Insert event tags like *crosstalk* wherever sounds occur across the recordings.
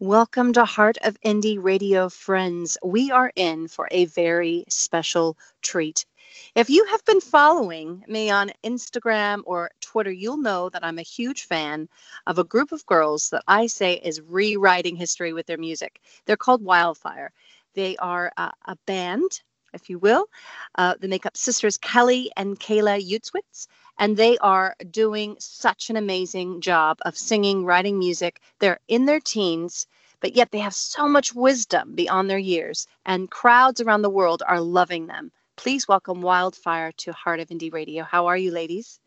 Welcome to Heart of Indie Radio friends. We are in for a very special treat. If you have been following me on Instagram or Twitter, you'll know that I'm a huge fan of a group of girls that I say is rewriting history with their music. They're called Wildfire. They are uh, a band, if you will. Uh, they make up sisters Kelly and Kayla Utzwitz and they are doing such an amazing job of singing, writing music. They're in their teens, but yet they have so much wisdom beyond their years, and crowds around the world are loving them. Please welcome Wildfire to Heart of Indie Radio. How are you, ladies?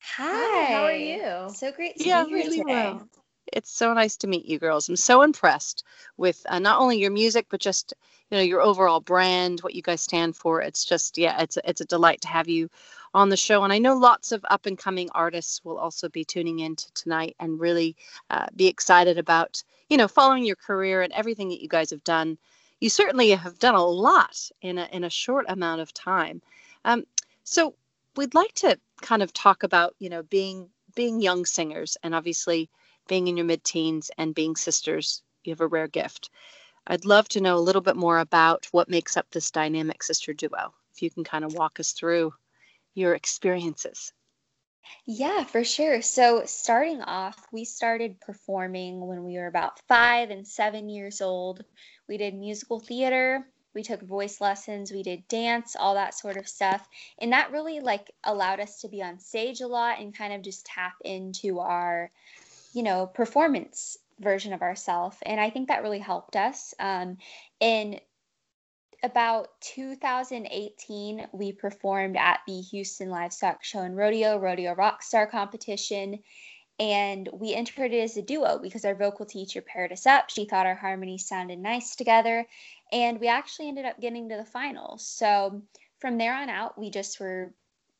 Hi. Hi how are you? So great to yeah, be here really today. Well. It's so nice to meet you girls. I'm so impressed with uh, not only your music, but just you know your overall brand, what you guys stand for. It's just yeah, it's a, it's a delight to have you on the show. And I know lots of up and coming artists will also be tuning in to tonight and really uh, be excited about, you know, following your career and everything that you guys have done. You certainly have done a lot in a, in a short amount of time. Um, so we'd like to kind of talk about, you know, being being young singers and obviously being in your mid-teens and being sisters. You have a rare gift. I'd love to know a little bit more about what makes up this dynamic sister duo. If you can kind of walk us through your experiences? Yeah, for sure. So, starting off, we started performing when we were about five and seven years old. We did musical theater, we took voice lessons, we did dance, all that sort of stuff. And that really like allowed us to be on stage a lot and kind of just tap into our, you know, performance version of ourselves. And I think that really helped us. Um, and about 2018, we performed at the Houston Livestock Show and Rodeo, Rodeo Rockstar competition. And we entered it as a duo because our vocal teacher paired us up. She thought our harmonies sounded nice together. And we actually ended up getting to the finals. So from there on out, we just were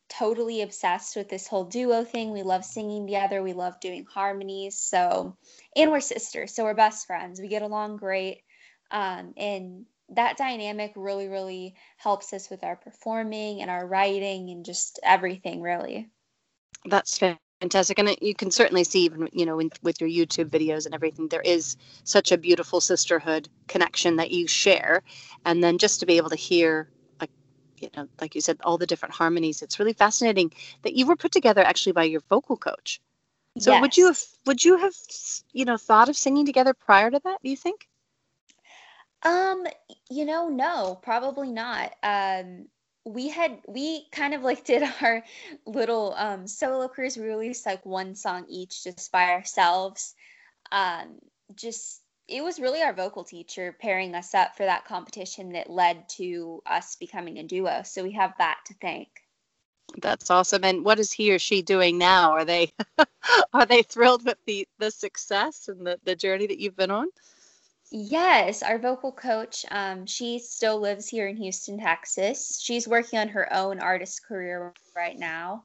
totally obsessed with this whole duo thing. We love singing together. We love doing harmonies. So, and we're sisters. So we're best friends. We get along great. Um, and that dynamic really, really helps us with our performing and our writing and just everything, really. That's fantastic. And you can certainly see, even, you know, with your YouTube videos and everything, there is such a beautiful sisterhood connection that you share. And then just to be able to hear, you know, like you said, all the different harmonies, it's really fascinating that you were put together actually by your vocal coach. So yes. would you have, would you have, you know, thought of singing together prior to that, do you think? Um, you know, no, probably not. Um, we had we kind of like *laughs* did our little um solo cruise. We released like one song each just by ourselves. Um, just it was really our vocal teacher pairing us up for that competition that led to us becoming a duo. So we have that to thank. That's awesome. And what is he or she doing now? Are they *laughs* are they thrilled with the the success and the the journey that you've been on? Yes, our vocal coach, um, she still lives here in Houston, Texas. She's working on her own artist career right now.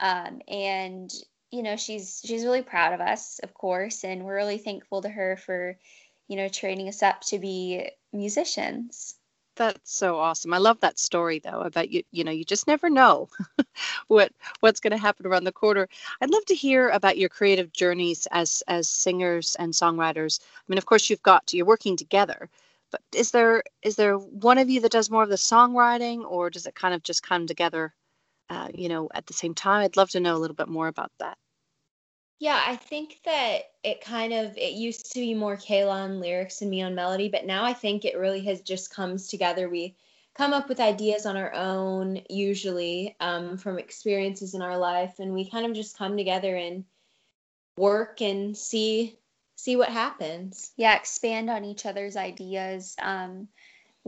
Um, and you know, she's she's really proud of us, of course, and we're really thankful to her for, you know, training us up to be musicians. That's so awesome. I love that story though about you you know, you just never know *laughs* what what's going to happen around the corner. I'd love to hear about your creative journeys as as singers and songwriters. I mean, of course you've got you're working together, but is there is there one of you that does more of the songwriting or does it kind of just come together uh, you know, at the same time? I'd love to know a little bit more about that. Yeah, I think that it kind of it used to be more Kayla on lyrics and me on melody, but now I think it really has just comes together. We come up with ideas on our own, usually um, from experiences in our life, and we kind of just come together and work and see see what happens. Yeah, expand on each other's ideas. Um,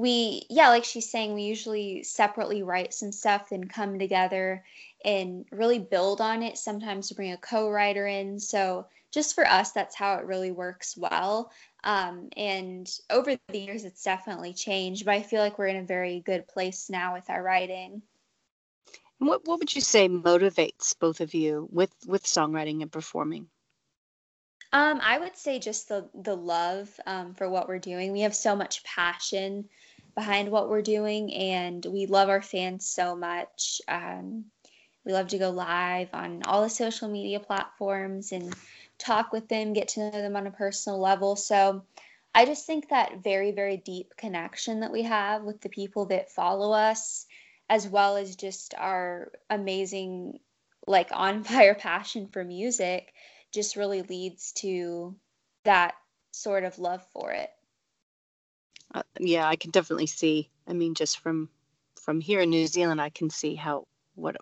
we yeah, like she's saying, we usually separately write some stuff, then come together and really build on it. Sometimes to bring a co-writer in. So just for us, that's how it really works well. Um, and over the years, it's definitely changed, but I feel like we're in a very good place now with our writing. What what would you say motivates both of you with with songwriting and performing? Um, I would say just the the love um, for what we're doing. We have so much passion behind what we're doing, and we love our fans so much. Um, we love to go live on all the social media platforms and talk with them, get to know them on a personal level. So I just think that very, very deep connection that we have with the people that follow us, as well as just our amazing, like on fire *laughs* passion for music, just really leads to that sort of love for it. Uh, yeah, I can definitely see. I mean, just from from here in New Zealand, I can see how what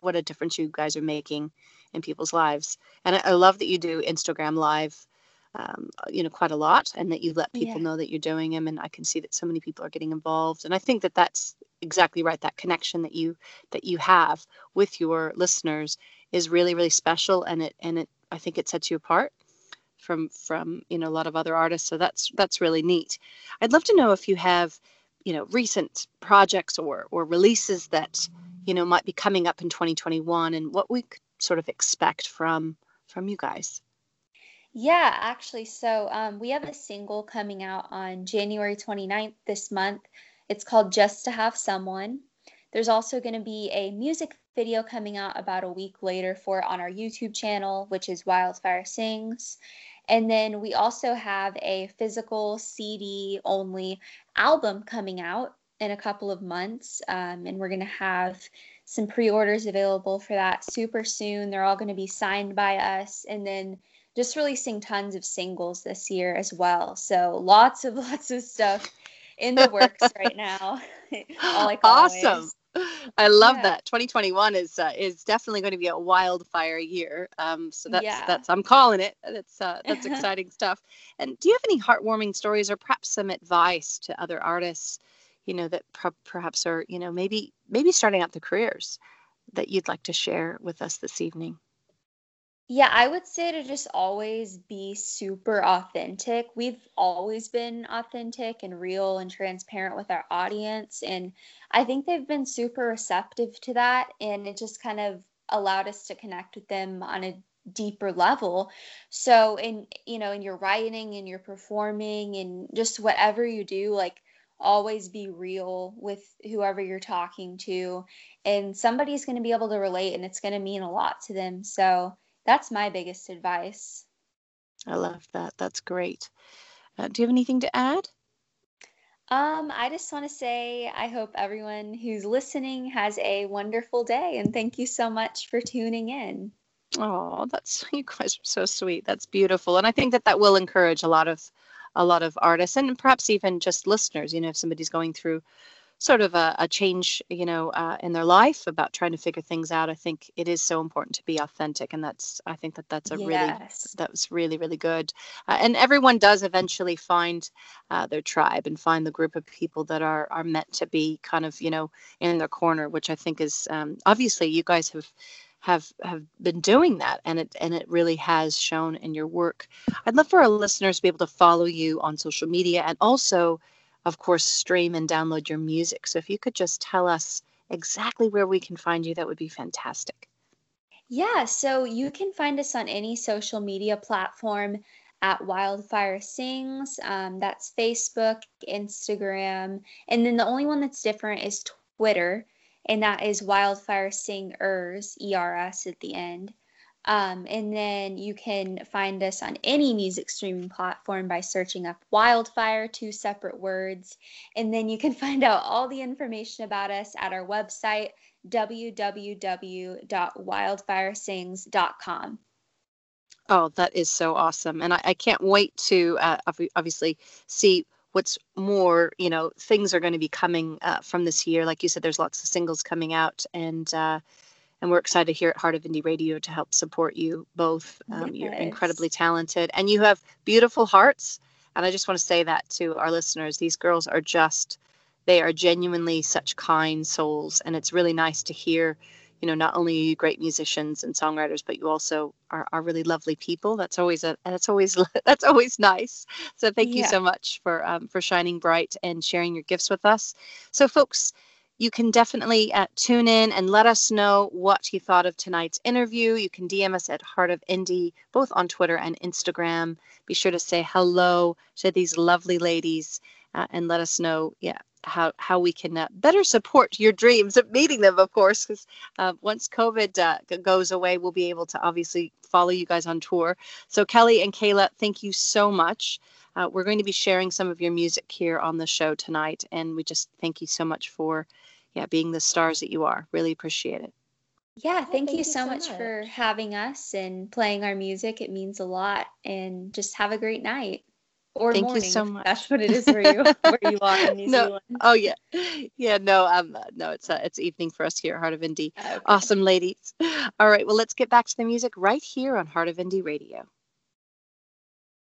what a difference you guys are making in people's lives. And I, I love that you do Instagram live, um, you know, quite a lot, and that you let people yeah. know that you're doing them. And I can see that so many people are getting involved. And I think that that's exactly right. That connection that you that you have with your listeners is really really special, and it and it I think it sets you apart from from you know a lot of other artists. So that's that's really neat. I'd love to know if you have you know recent projects or or releases that you know might be coming up in 2021 and what we could sort of expect from from you guys yeah actually so um, we have a single coming out on january 29th this month it's called just to have someone there's also going to be a music video coming out about a week later for on our youtube channel which is wildfire sings and then we also have a physical CD only album coming out in a couple of months. Um, and we're going to have some pre orders available for that super soon. They're all going to be signed by us. And then just releasing tons of singles this year as well. So lots of *laughs* lots of stuff in the works right *laughs* now. *laughs* like awesome. Always. *laughs* I love yeah. that. 2021 is uh, is definitely going to be a wildfire year. Um, so that's yeah. that's I'm calling it. That's uh, that's *laughs* exciting stuff. And do you have any heartwarming stories or perhaps some advice to other artists, you know, that per- perhaps are you know maybe maybe starting out their careers that you'd like to share with us this evening? Yeah, I would say to just always be super authentic. We've always been authentic and real and transparent with our audience. And I think they've been super receptive to that. And it just kind of allowed us to connect with them on a deeper level. So, in, you know, in your writing and your performing and just whatever you do, like, always be real with whoever you're talking to. And somebody's going to be able to relate and it's going to mean a lot to them. So, that's my biggest advice. I love that. That's great. Uh, do you have anything to add? Um, I just want to say I hope everyone who's listening has a wonderful day and thank you so much for tuning in. Oh, that's *laughs* you guys are so sweet. That's beautiful. And I think that that will encourage a lot of a lot of artists and perhaps even just listeners, you know, if somebody's going through sort of a, a change, you know, uh, in their life about trying to figure things out. I think it is so important to be authentic, and that's I think that that's a yes. really that was really really good. Uh, and everyone does eventually find uh, their tribe and find the group of people that are are meant to be kind of you know in their corner, which I think is um, obviously you guys have have have been doing that and it and it really has shown in your work i'd love for our listeners to be able to follow you on social media and also of course, stream and download your music. So if you could just tell us exactly where we can find you, that would be fantastic. Yeah, so you can find us on any social media platform at Wildfire Sings. Um, that's Facebook, Instagram, and then the only one that's different is Twitter, and that is Wildfire Singers, E R S at the end. Um, and then you can find us on any music streaming platform by searching up Wildfire, two separate words. And then you can *laughs* find out all the information about us at our website, www.wildfiresings.com. Oh, that is so awesome. And I, I can't wait to uh, obviously see what's more, you know, things are going to be coming uh, from this year. Like you said, there's lots of singles coming out and, uh, and we're excited here at Heart of Indie Radio to help support you both. Um, yes. You're incredibly talented and you have beautiful hearts. And I just want to say that to our listeners. These girls are just, they are genuinely such kind souls. And it's really nice to hear, you know, not only are you great musicians and songwriters, but you also are, are really lovely people. That's always a, that's always, *laughs* that's always nice. So thank yeah. you so much for, um, for shining bright and sharing your gifts with us. So folks, you can definitely uh, tune in and let us know what you thought of tonight's interview. You can DM us at Heart of Indie, both on Twitter and Instagram. Be sure to say hello to these lovely ladies uh, and let us know, yeah, how how we can uh, better support your dreams of meeting them, of course, because uh, once COVID uh, goes away, we'll be able to obviously follow you guys on tour. So Kelly and Kayla, thank you so much. Uh, we're going to be sharing some of your music here on the show tonight, and we just thank you so much for, yeah, being the stars that you are. Really appreciate it. Yeah, thank, thank you, you, so, much, much for having us and playing our music. It means a lot, and just have a great night or Thank morning. You so much. That's what it is for you, *laughs* where you are in New no, Zealand. Oh yeah, yeah. No, um, no, it's uh, it's evening for us here at Heart of Indie. Okay. Awesome, ladies. All right, well, let's get back to the music right here on Heart of Indie Radio.